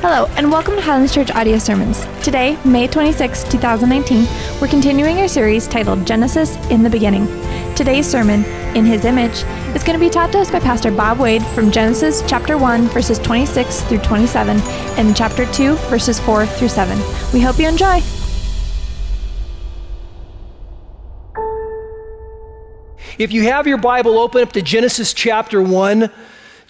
Hello, and welcome to Highlands Church Audio Sermons. Today, May 26, 2019, we're continuing our series titled Genesis in the Beginning. Today's sermon, In His Image, is going to be taught to us by Pastor Bob Wade from Genesis chapter 1, verses 26 through 27, and chapter 2, verses 4 through 7. We hope you enjoy. If you have your Bible, open up to Genesis chapter 1.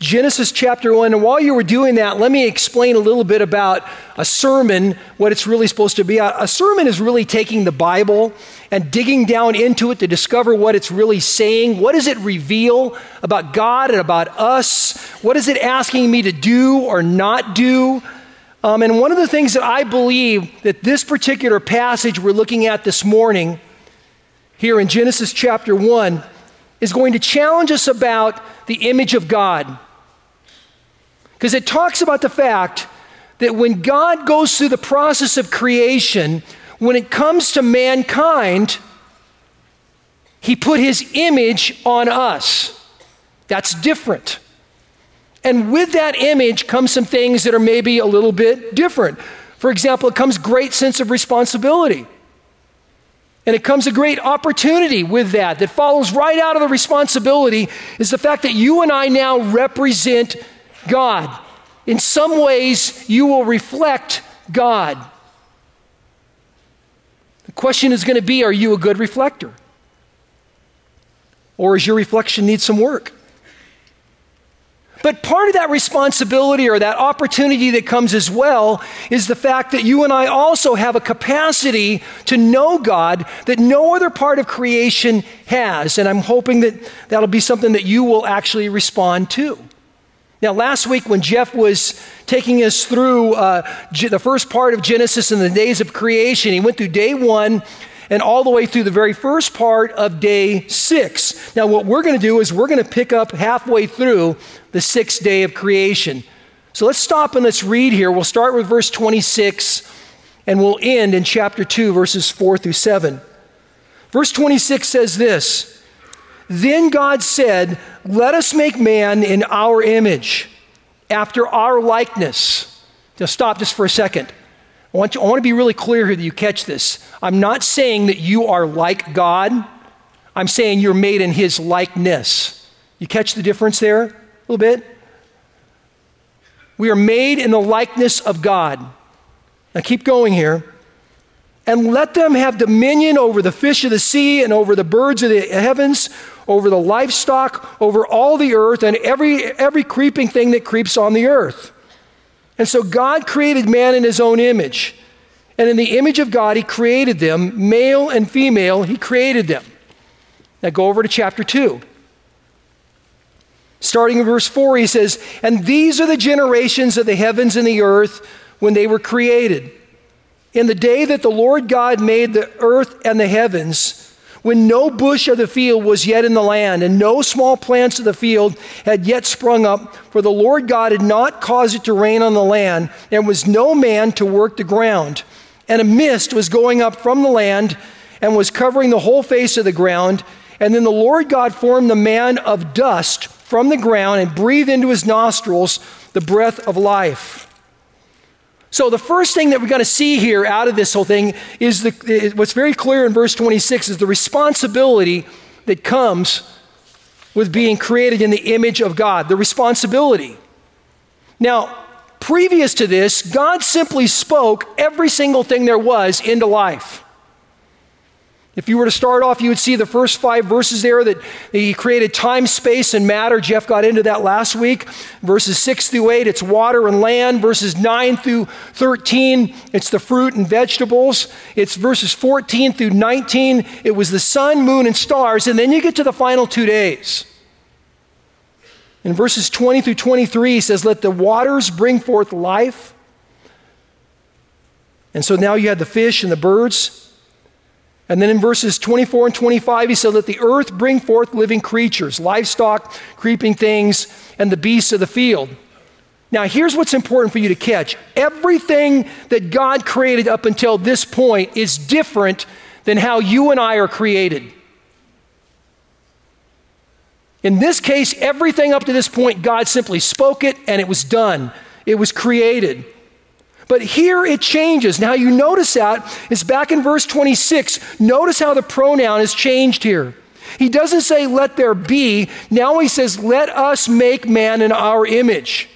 Genesis chapter 1. And while you were doing that, let me explain a little bit about a sermon, what it's really supposed to be. A sermon is really taking the Bible and digging down into it to discover what it's really saying. What does it reveal about God and about us? What is it asking me to do or not do? Um, and one of the things that I believe that this particular passage we're looking at this morning, here in Genesis chapter 1, is going to challenge us about the image of God. Because it talks about the fact that when God goes through the process of creation, when it comes to mankind, he put his image on us. That's different. And with that image comes some things that are maybe a little bit different. For example, it comes great sense of responsibility. And it comes a great opportunity with that that follows right out of the responsibility is the fact that you and I now represent God. In some ways, you will reflect God. The question is going to be are you a good reflector? Or does your reflection need some work? But part of that responsibility or that opportunity that comes as well is the fact that you and I also have a capacity to know God that no other part of creation has. And I'm hoping that that'll be something that you will actually respond to. Now, last week when Jeff was taking us through uh, the first part of Genesis and the days of creation, he went through day one and all the way through the very first part of day six. Now, what we're going to do is we're going to pick up halfway through the sixth day of creation. So let's stop and let's read here. We'll start with verse 26 and we'll end in chapter 2, verses 4 through 7. Verse 26 says this. Then God said, Let us make man in our image, after our likeness. Now, stop just for a second. I want, you, I want to be really clear here that you catch this. I'm not saying that you are like God, I'm saying you're made in his likeness. You catch the difference there a little bit? We are made in the likeness of God. Now, keep going here and let them have dominion over the fish of the sea and over the birds of the heavens, over the livestock, over all the earth, and every, every creeping thing that creeps on the earth. And so God created man in his own image. And in the image of God, he created them, male and female, he created them. Now go over to chapter 2. Starting in verse 4, he says, And these are the generations of the heavens and the earth when they were created in the day that the Lord God made the earth and the heavens, when no bush of the field was yet in the land, and no small plants of the field had yet sprung up, for the Lord God had not caused it to rain on the land, and was no man to work the ground. And a mist was going up from the land and was covering the whole face of the ground. And then the Lord God formed the man of dust from the ground and breathed into his nostrils the breath of life. So, the first thing that we're going to see here out of this whole thing is the, what's very clear in verse 26 is the responsibility that comes with being created in the image of God. The responsibility. Now, previous to this, God simply spoke every single thing there was into life. If you were to start off, you would see the first five verses there that he created time, space, and matter. Jeff got into that last week. Verses 6 through 8, it's water and land. Verses 9 through 13, it's the fruit and vegetables. It's verses 14 through 19, it was the sun, moon, and stars. And then you get to the final two days. In verses 20 through 23, he says, Let the waters bring forth life. And so now you had the fish and the birds. And then in verses 24 and 25, he said, Let the earth bring forth living creatures, livestock, creeping things, and the beasts of the field. Now, here's what's important for you to catch everything that God created up until this point is different than how you and I are created. In this case, everything up to this point, God simply spoke it and it was done. It was created. But here it changes. Now you notice that it's back in verse 26. Notice how the pronoun is changed here. He doesn't say, let there be. Now he says, let us make man in our image.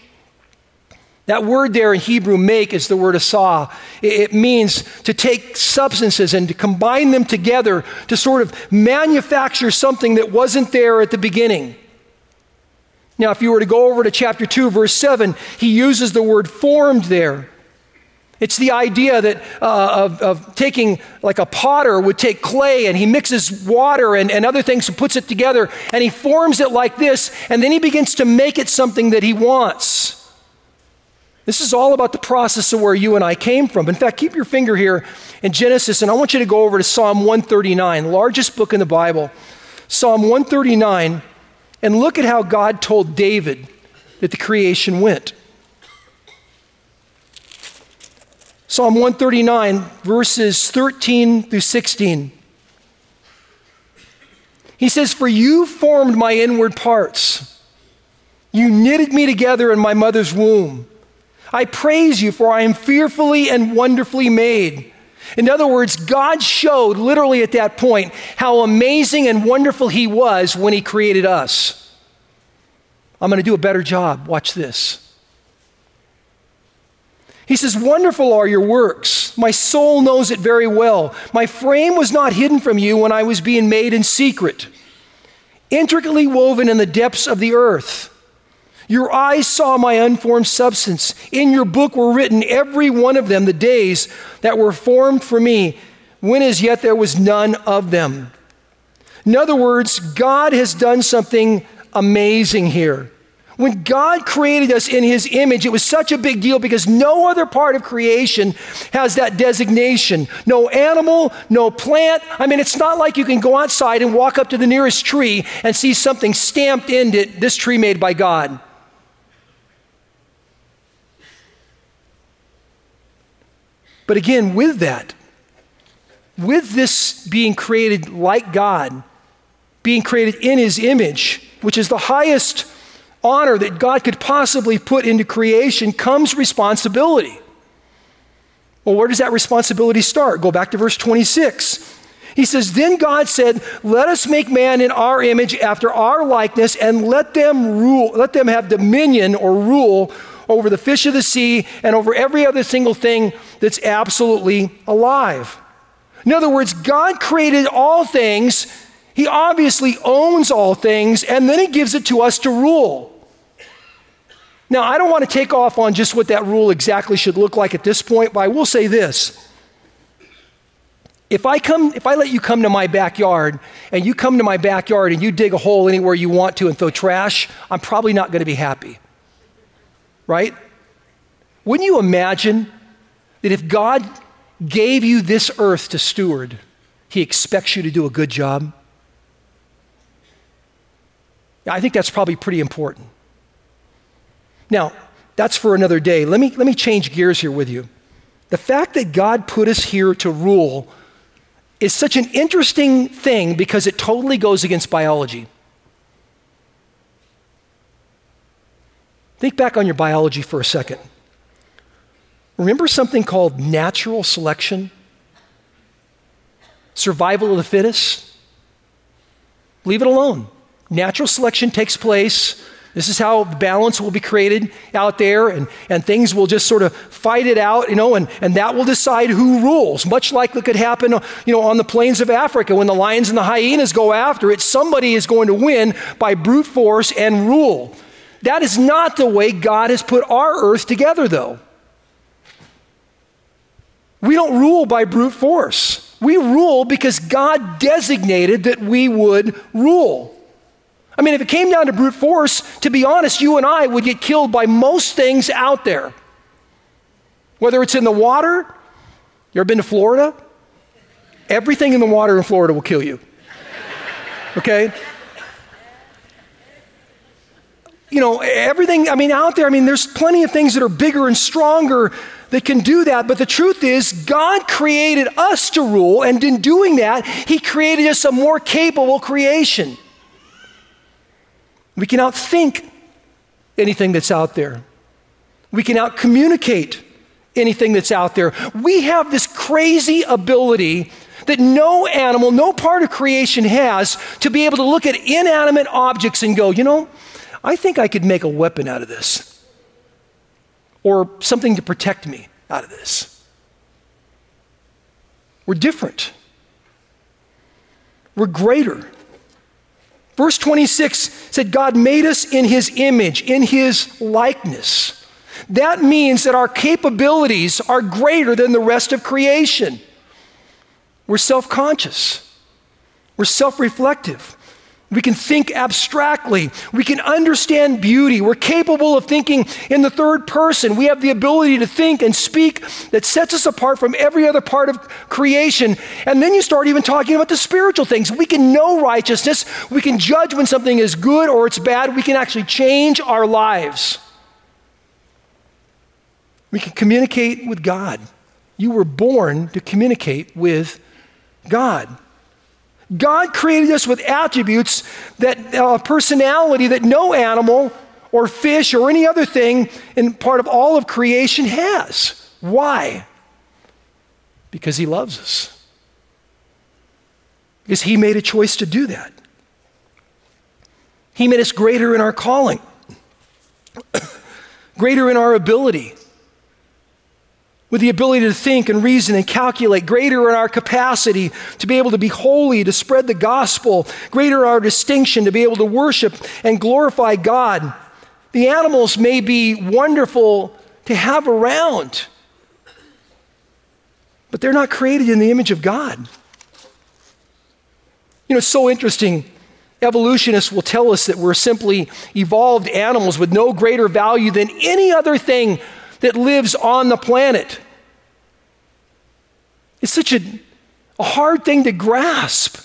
That word there in Hebrew, make, is the word asah. It means to take substances and to combine them together to sort of manufacture something that wasn't there at the beginning. Now, if you were to go over to chapter 2, verse 7, he uses the word formed there. It's the idea that uh, of, of, taking, like a potter would take clay and he mixes water and, and other things and puts it together and he forms it like this and then he begins to make it something that he wants. This is all about the process of where you and I came from. In fact, keep your finger here in Genesis and I want you to go over to Psalm 139, largest book in the Bible. Psalm 139, and look at how God told David that the creation went. Psalm 139, verses 13 through 16. He says, For you formed my inward parts. You knitted me together in my mother's womb. I praise you, for I am fearfully and wonderfully made. In other words, God showed literally at that point how amazing and wonderful He was when He created us. I'm going to do a better job. Watch this. He says, Wonderful are your works. My soul knows it very well. My frame was not hidden from you when I was being made in secret, intricately woven in the depths of the earth. Your eyes saw my unformed substance. In your book were written, every one of them, the days that were formed for me, when as yet there was none of them. In other words, God has done something amazing here. When God created us in His image, it was such a big deal because no other part of creation has that designation. No animal, no plant. I mean, it's not like you can go outside and walk up to the nearest tree and see something stamped in it this tree made by God. But again, with that, with this being created like God, being created in His image, which is the highest honor that God could possibly put into creation comes responsibility. Well, where does that responsibility start? Go back to verse 26. He says, Then God said, Let us make man in our image after our likeness, and let them rule, let them have dominion or rule over the fish of the sea and over every other single thing that's absolutely alive. In other words, God created all things. He obviously owns all things, and then He gives it to us to rule. Now, I don't want to take off on just what that rule exactly should look like at this point, but I will say this. If I come, if I let you come to my backyard and you come to my backyard and you dig a hole anywhere you want to and throw trash, I'm probably not going to be happy. Right? Wouldn't you imagine that if God gave you this earth to steward, he expects you to do a good job? I think that's probably pretty important. Now, that's for another day. Let me, let me change gears here with you. The fact that God put us here to rule is such an interesting thing because it totally goes against biology. Think back on your biology for a second. Remember something called natural selection? Survival of the fittest? Leave it alone. Natural selection takes place this is how balance will be created out there, and, and things will just sort of fight it out, you know, and, and that will decide who rules. Much like it could happen, you know, on the plains of Africa when the lions and the hyenas go after it, somebody is going to win by brute force and rule. That is not the way God has put our earth together, though. We don't rule by brute force. We rule because God designated that we would rule. I mean, if it came down to brute force, to be honest, you and I would get killed by most things out there. Whether it's in the water, you ever been to Florida? Everything in the water in Florida will kill you. Okay? You know, everything, I mean, out there, I mean, there's plenty of things that are bigger and stronger that can do that. But the truth is, God created us to rule, and in doing that, He created us a more capable creation. We can outthink anything that's out there. We can outcommunicate anything that's out there. We have this crazy ability that no animal, no part of creation has to be able to look at inanimate objects and go, you know, I think I could make a weapon out of this or something to protect me out of this. We're different. We're greater. Verse 26 said, God made us in his image, in his likeness. That means that our capabilities are greater than the rest of creation. We're self conscious, we're self reflective. We can think abstractly. We can understand beauty. We're capable of thinking in the third person. We have the ability to think and speak that sets us apart from every other part of creation. And then you start even talking about the spiritual things. We can know righteousness. We can judge when something is good or it's bad. We can actually change our lives. We can communicate with God. You were born to communicate with God. God created us with attributes that uh, personality that no animal or fish or any other thing in part of all of creation has. Why? Because he loves us. Because he made a choice to do that. He made us greater in our calling, greater in our ability, with the ability to think and reason and calculate, greater in our capacity to be able to be holy, to spread the gospel, greater our distinction to be able to worship and glorify God. The animals may be wonderful to have around, but they're not created in the image of God. You know, it's so interesting. Evolutionists will tell us that we're simply evolved animals with no greater value than any other thing that lives on the planet. It's such a, a hard thing to grasp.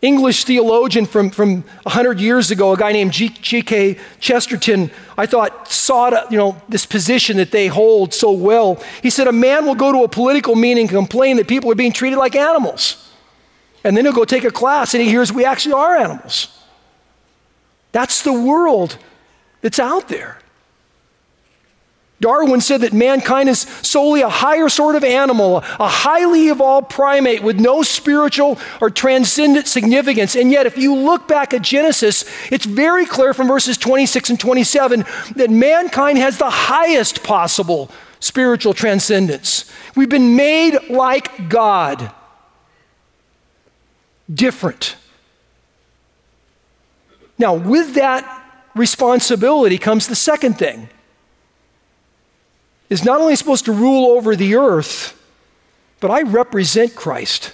English theologian from, from 100 years ago, a guy named G.K. Chesterton, I thought saw you know, this position that they hold so well. He said, A man will go to a political meeting and complain that people are being treated like animals. And then he'll go take a class and he hears we actually are animals. That's the world that's out there. Darwin said that mankind is solely a higher sort of animal, a highly evolved primate with no spiritual or transcendent significance. And yet, if you look back at Genesis, it's very clear from verses 26 and 27 that mankind has the highest possible spiritual transcendence. We've been made like God, different. Now, with that responsibility comes the second thing is not only supposed to rule over the earth, but I represent Christ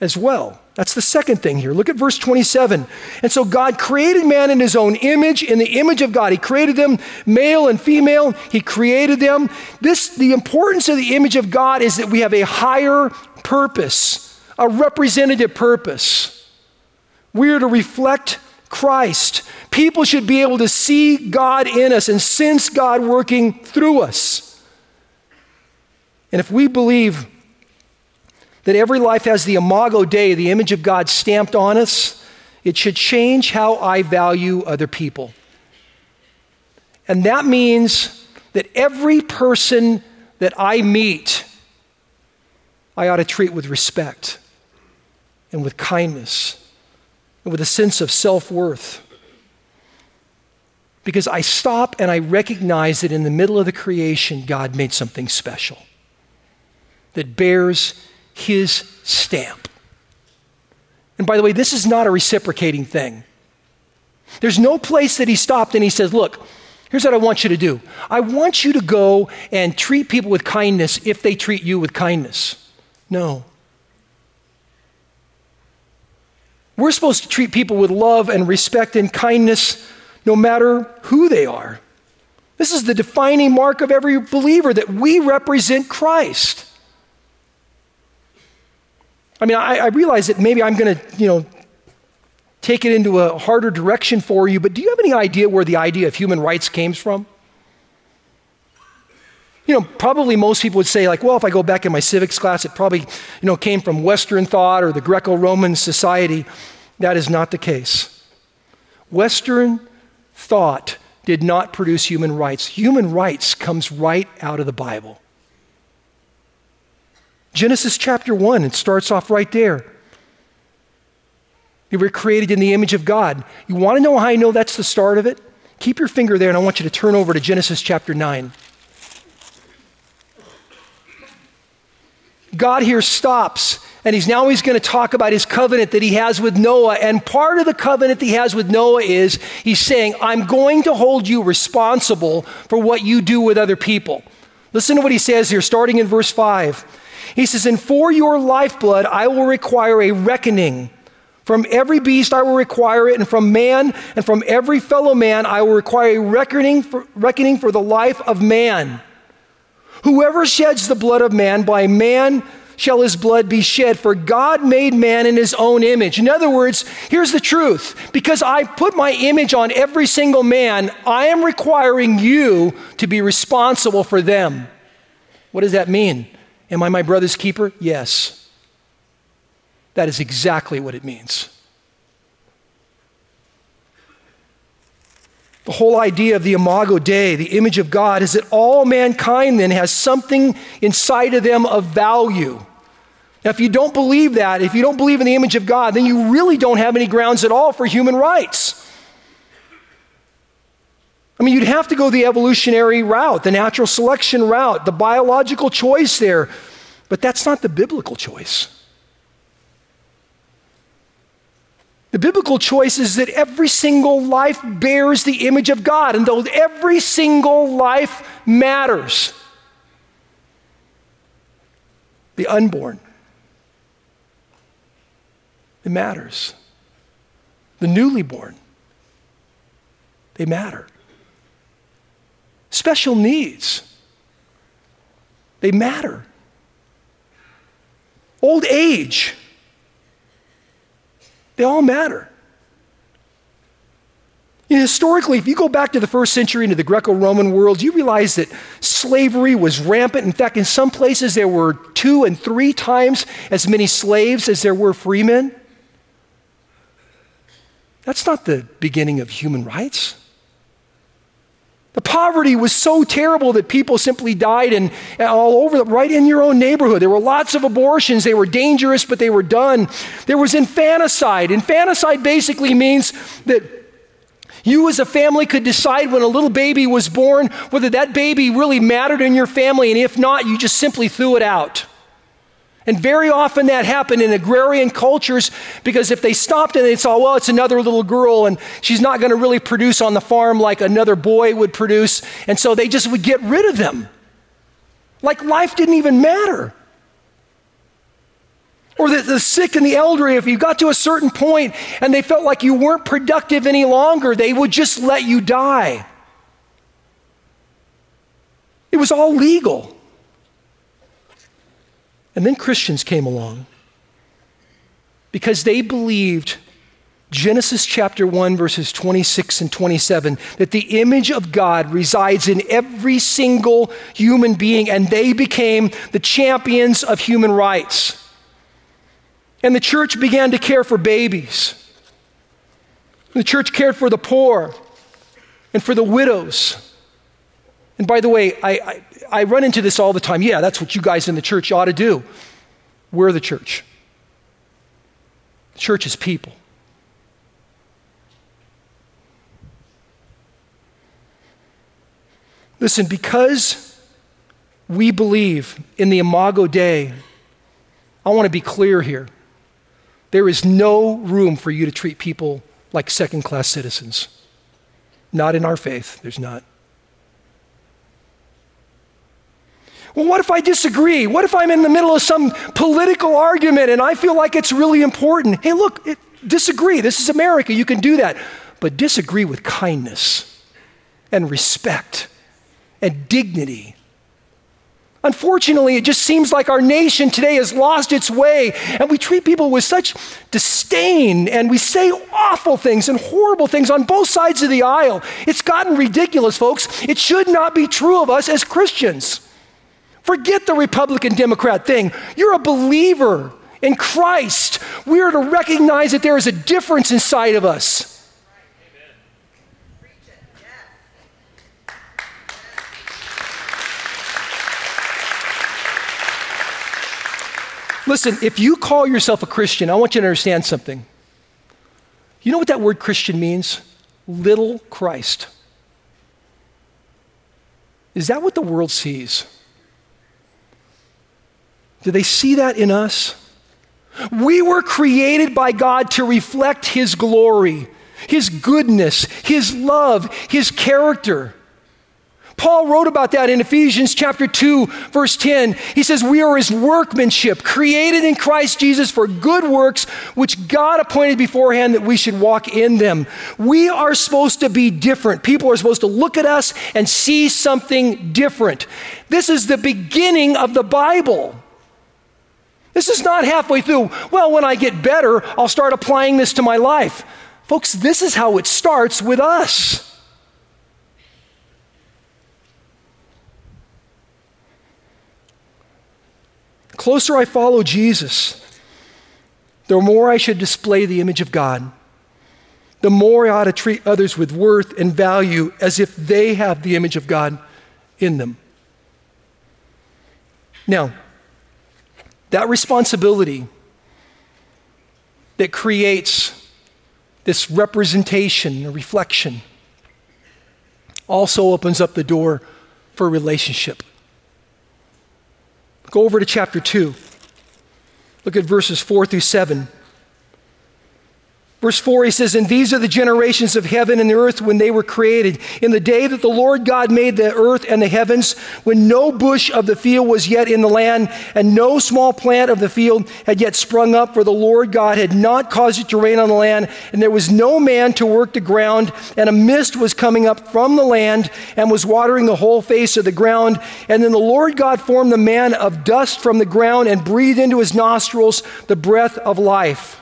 as well. That's the second thing here. Look at verse 27. And so God created man in his own image, in the image of God. He created them male and female. He created them. This the importance of the image of God is that we have a higher purpose, a representative purpose. We are to reflect Christ. People should be able to see God in us and sense God working through us. And if we believe that every life has the imago Dei, the image of God stamped on us, it should change how I value other people. And that means that every person that I meet, I ought to treat with respect and with kindness and with a sense of self worth. Because I stop and I recognize that in the middle of the creation, God made something special that bears his stamp. And by the way, this is not a reciprocating thing. There's no place that he stopped and he says, Look, here's what I want you to do. I want you to go and treat people with kindness if they treat you with kindness. No. We're supposed to treat people with love and respect and kindness no matter who they are. This is the defining mark of every believer that we represent Christ. I mean, I, I realize that maybe I'm going to, you know, take it into a harder direction for you, but do you have any idea where the idea of human rights came from? You know, probably most people would say, like, well, if I go back in my civics class, it probably, you know, came from Western thought or the Greco Roman society. That is not the case. Western thought did not produce human rights. Human rights comes right out of the Bible. Genesis chapter 1, it starts off right there. You were created in the image of God. You want to know how I know that's the start of it? Keep your finger there, and I want you to turn over to Genesis chapter 9. God here stops, and he's now he's going to talk about his covenant that he has with Noah. And part of the covenant that he has with Noah is he's saying, I'm going to hold you responsible for what you do with other people. Listen to what he says here, starting in verse 5. He says, And for your lifeblood I will require a reckoning. From every beast I will require it, and from man and from every fellow man I will require a reckoning for, reckoning for the life of man. Whoever sheds the blood of man, by man shall his blood be shed, for God made man in his own image. In other words, here's the truth because I put my image on every single man, I am requiring you to be responsible for them. What does that mean? Am I my brother's keeper? Yes. That is exactly what it means. The whole idea of the Imago Dei, the image of God, is that all mankind then has something inside of them of value. Now, if you don't believe that, if you don't believe in the image of God, then you really don't have any grounds at all for human rights. I mean, you'd have to go the evolutionary route, the natural selection route, the biological choice there, but that's not the biblical choice. The biblical choice is that every single life bears the image of God, and though every single life matters, the unborn, it matters. The newly born, they matter. Special needs, they matter. Old age, they all matter. You know, historically, if you go back to the first century into the Greco Roman world, you realize that slavery was rampant. In fact, in some places, there were two and three times as many slaves as there were freemen. That's not the beginning of human rights. The poverty was so terrible that people simply died and all over, right in your own neighborhood. There were lots of abortions. They were dangerous, but they were done. There was infanticide. Infanticide basically means that you as a family could decide when a little baby was born whether that baby really mattered in your family, and if not, you just simply threw it out. And very often that happened in agrarian cultures because if they stopped and they saw, well, it's another little girl and she's not going to really produce on the farm like another boy would produce. And so they just would get rid of them. Like life didn't even matter. Or the, the sick and the elderly, if you got to a certain point and they felt like you weren't productive any longer, they would just let you die. It was all legal. And then Christians came along because they believed Genesis chapter 1, verses 26 and 27, that the image of God resides in every single human being, and they became the champions of human rights. And the church began to care for babies. The church cared for the poor and for the widows. And by the way, I, I, I run into this all the time. Yeah, that's what you guys in the church ought to do. We're the church. The church is people. Listen, because we believe in the Imago Dei, I want to be clear here. There is no room for you to treat people like second class citizens. Not in our faith, there's not. Well, what if I disagree? What if I'm in the middle of some political argument and I feel like it's really important? Hey, look, it, disagree. This is America. You can do that. But disagree with kindness and respect and dignity. Unfortunately, it just seems like our nation today has lost its way, and we treat people with such disdain, and we say awful things and horrible things on both sides of the aisle. It's gotten ridiculous, folks. It should not be true of us as Christians. Forget the Republican Democrat thing. You're a believer in Christ. We are to recognize that there is a difference inside of us. Listen, if you call yourself a Christian, I want you to understand something. You know what that word Christian means? Little Christ. Is that what the world sees? Do they see that in us? We were created by God to reflect His glory, His goodness, His love, His character. Paul wrote about that in Ephesians chapter 2, verse 10. He says, We are his workmanship, created in Christ Jesus for good works, which God appointed beforehand that we should walk in them. We are supposed to be different. People are supposed to look at us and see something different. This is the beginning of the Bible. This is not halfway through. Well, when I get better, I'll start applying this to my life. Folks, this is how it starts with us. Closer I follow Jesus, the more I should display the image of God. The more I ought to treat others with worth and value as if they have the image of God in them. Now, that responsibility that creates this representation or reflection also opens up the door for relationship. Go over to chapter 2. Look at verses 4 through 7. Verse 4, he says, And these are the generations of heaven and the earth when they were created. In the day that the Lord God made the earth and the heavens, when no bush of the field was yet in the land, and no small plant of the field had yet sprung up, for the Lord God had not caused it to rain on the land, and there was no man to work the ground, and a mist was coming up from the land and was watering the whole face of the ground. And then the Lord God formed the man of dust from the ground and breathed into his nostrils the breath of life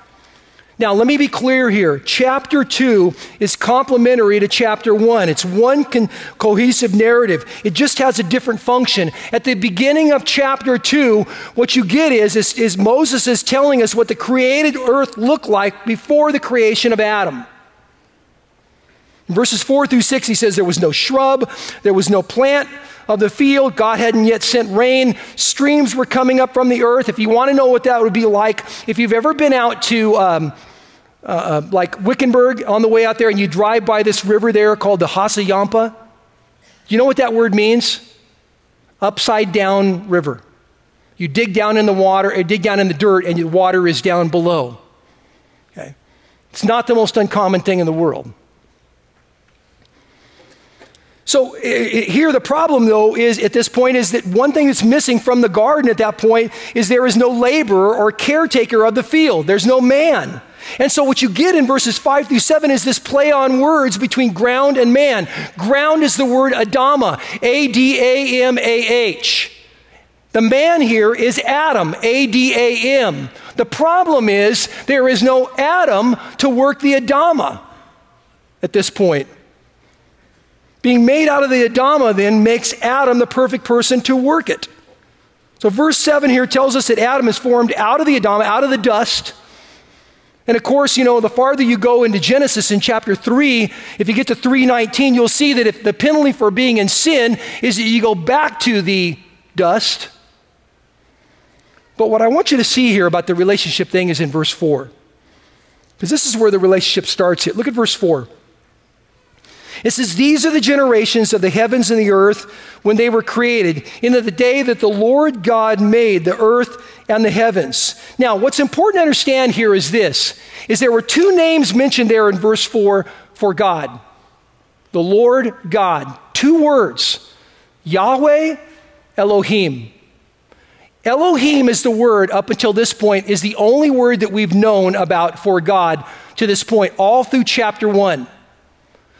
now, let me be clear here. Chapter 2 is complementary to chapter 1. It's one con- cohesive narrative. It just has a different function. At the beginning of chapter 2, what you get is, is, is Moses is telling us what the created earth looked like before the creation of Adam. In verses 4 through 6, he says there was no shrub, there was no plant of the field. God hadn't yet sent rain. Streams were coming up from the earth. If you want to know what that would be like, if you've ever been out to um, uh, uh, like Wickenburg on the way out there and you drive by this river there called the Hassayampa, do you know what that word means? Upside down river. You dig down in the water, or dig down in the dirt, and the water is down below. Okay? It's not the most uncommon thing in the world. So here the problem though is at this point is that one thing that's missing from the garden at that point is there is no laborer or caretaker of the field. There's no man. And so, what you get in verses 5 through 7 is this play on words between ground and man. Ground is the word Adama, A D A M A H. The man here is Adam, A D A M. The problem is there is no Adam to work the Adama at this point. Being made out of the Adama then makes Adam the perfect person to work it. So, verse 7 here tells us that Adam is formed out of the Adama, out of the dust. And of course, you know, the farther you go into Genesis in chapter 3, if you get to 319, you'll see that if the penalty for being in sin is that you go back to the dust. But what I want you to see here about the relationship thing is in verse 4. Because this is where the relationship starts here. Look at verse 4. It says, These are the generations of the heavens and the earth when they were created, in the day that the Lord God made the earth and the heavens. Now, what's important to understand here is this is there were two names mentioned there in verse 4 for God. The Lord God. Two words. Yahweh, Elohim. Elohim is the word up until this point is the only word that we've known about for God to this point all through chapter 1.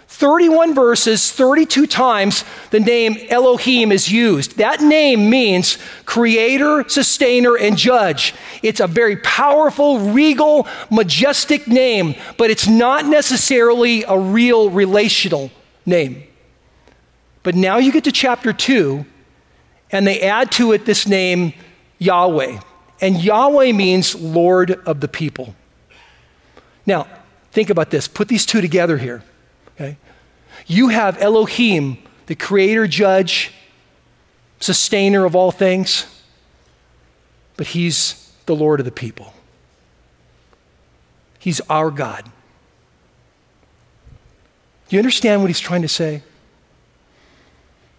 31 verses, 32 times the name Elohim is used. That name means creator, sustainer, and judge. It's a very powerful, regal, majestic name, but it's not necessarily a real relational name. But now you get to chapter 2, and they add to it this name Yahweh. And Yahweh means Lord of the people. Now, think about this. Put these two together here. Okay? You have Elohim, the creator, judge, sustainer of all things, but he's the Lord of the people. He's our God. Do you understand what he's trying to say?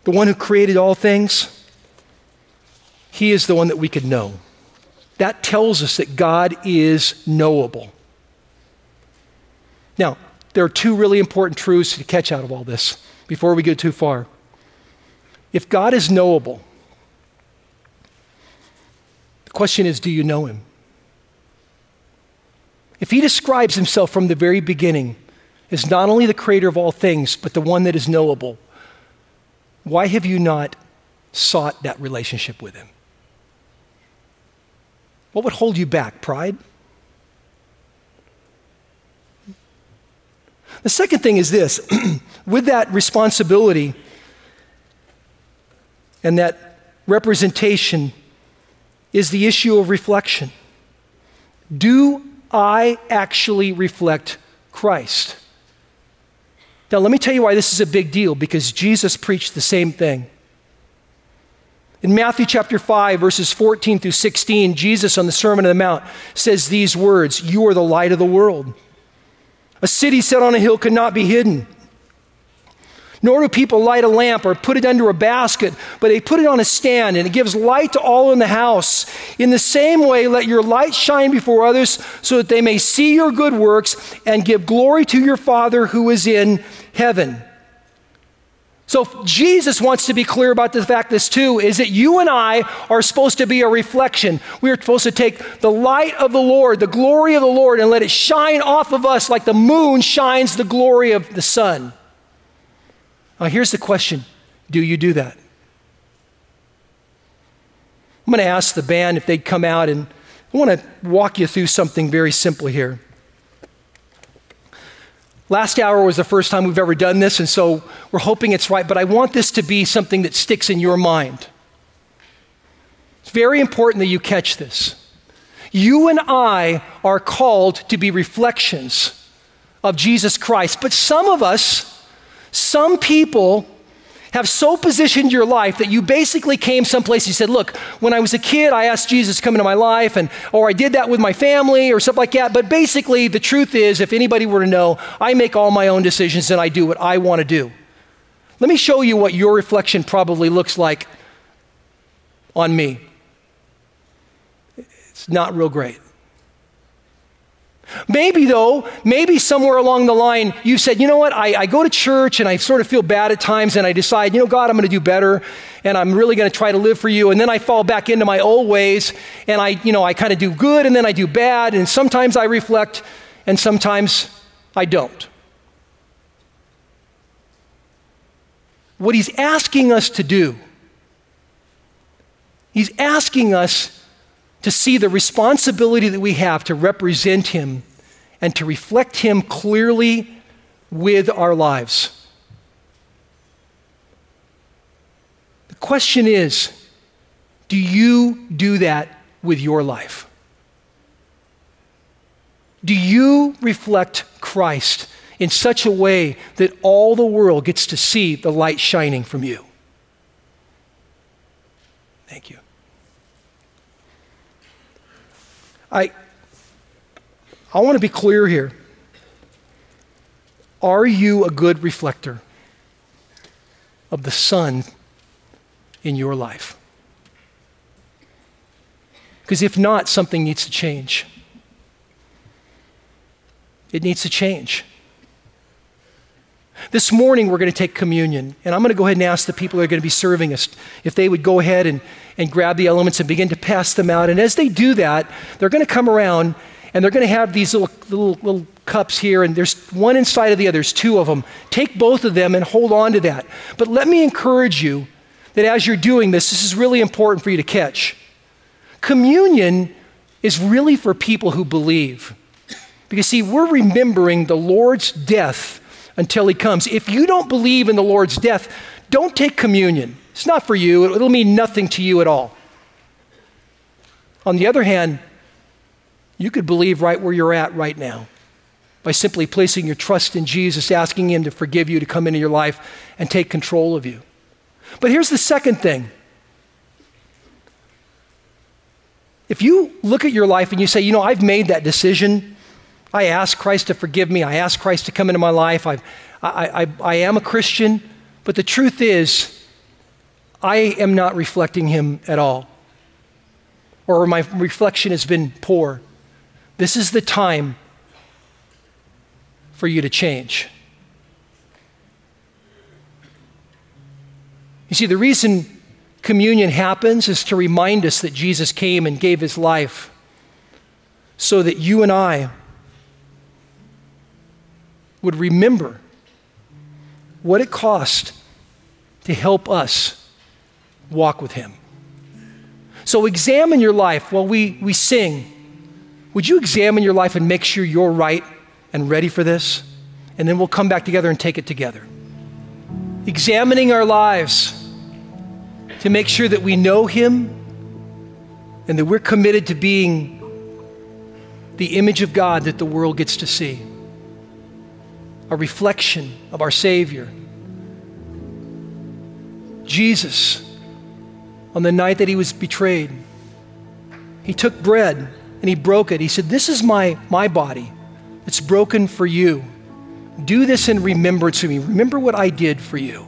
The one who created all things, he is the one that we could know. That tells us that God is knowable. Now, there are two really important truths to catch out of all this before we go too far. If God is knowable, the question is do you know him? If he describes himself from the very beginning as not only the creator of all things, but the one that is knowable, why have you not sought that relationship with him? What would hold you back? Pride? The second thing is this with that responsibility and that representation is the issue of reflection. Do I actually reflect Christ? Now, let me tell you why this is a big deal because Jesus preached the same thing. In Matthew chapter 5, verses 14 through 16, Jesus on the Sermon on the Mount says these words You are the light of the world. A city set on a hill cannot be hidden. Nor do people light a lamp or put it under a basket, but they put it on a stand and it gives light to all in the house. In the same way, let your light shine before others so that they may see your good works and give glory to your Father who is in heaven. So Jesus wants to be clear about the fact this too is that you and I are supposed to be a reflection. We are supposed to take the light of the Lord, the glory of the Lord and let it shine off of us like the moon shines the glory of the sun. Now here's the question, do you do that? I'm going to ask the band if they'd come out and I want to walk you through something very simple here. Last hour was the first time we've ever done this, and so we're hoping it's right, but I want this to be something that sticks in your mind. It's very important that you catch this. You and I are called to be reflections of Jesus Christ, but some of us, some people, have so positioned your life that you basically came someplace you said look when i was a kid i asked jesus to come into my life and or i did that with my family or something like that. But basically the truth is if anybody were to know i make all my own decisions and i do what i want to do. Let me show you what your reflection probably looks like on me. It's not real great Maybe, though, maybe somewhere along the line you said, you know what, I, I, go to church and I sort of feel bad at times and I decide, you know, God, I'm going to do better and I'm really going to try to live for you. And then I fall back into my old ways and I, you know, I kind of do good and then I do bad. And sometimes I reflect and sometimes I don't. What he's asking us to do, he's asking us to see the responsibility that we have to represent Him and to reflect Him clearly with our lives. The question is do you do that with your life? Do you reflect Christ in such a way that all the world gets to see the light shining from you? Thank you. I, I want to be clear here. Are you a good reflector of the sun in your life? Because if not, something needs to change. It needs to change. This morning, we're going to take communion, and I'm going to go ahead and ask the people who are going to be serving us if they would go ahead and, and grab the elements and begin to pass them out. And as they do that, they're going to come around and they're going to have these little, little, little cups here, and there's one inside of the other, there's two of them. Take both of them and hold on to that. But let me encourage you that as you're doing this, this is really important for you to catch. Communion is really for people who believe. Because, see, we're remembering the Lord's death until he comes. If you don't believe in the Lord's death, don't take communion. It's not for you, it'll mean nothing to you at all. On the other hand, you could believe right where you're at right now by simply placing your trust in Jesus, asking Him to forgive you, to come into your life and take control of you. But here's the second thing If you look at your life and you say, you know, I've made that decision, I ask Christ to forgive me, I ask Christ to come into my life, I, I, I, I am a Christian, but the truth is, I am not reflecting Him at all, or my reflection has been poor. This is the time for you to change. You see, the reason communion happens is to remind us that Jesus came and gave his life so that you and I would remember what it cost to help us walk with him. So examine your life while we, we sing. Would you examine your life and make sure you're right and ready for this? And then we'll come back together and take it together. Examining our lives to make sure that we know Him and that we're committed to being the image of God that the world gets to see, a reflection of our Savior. Jesus, on the night that he was betrayed, he took bread and he broke it. He said, This is my, my body. It's broken for you. Do this in remembrance of me. Remember what I did for you.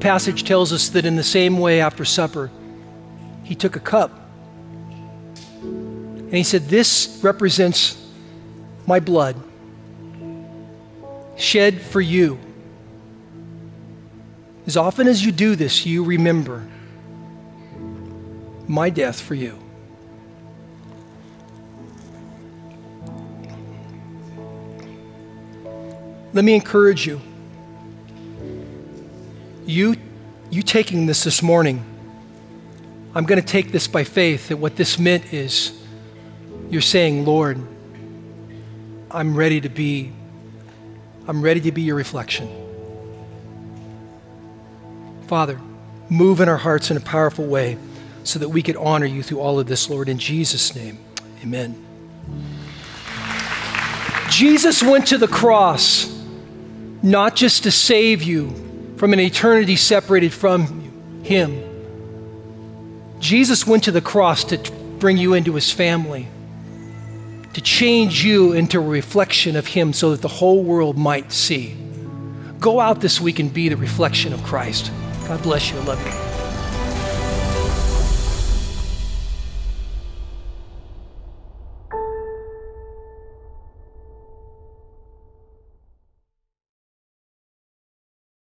Passage tells us that in the same way, after supper, he took a cup and he said, This represents my blood shed for you. As often as you do this, you remember my death for you. Let me encourage you. You, you taking this this morning, I'm going to take this by faith that what this meant is you're saying, Lord, I'm ready to be, I'm ready to be your reflection. Father, move in our hearts in a powerful way so that we could honor you through all of this, Lord, in Jesus' name. Amen. Jesus went to the cross not just to save you from an eternity separated from him. Jesus went to the cross to bring you into his family to change you into a reflection of Him so that the whole world might see. Go out this week and be the reflection of Christ. God bless you. I love you.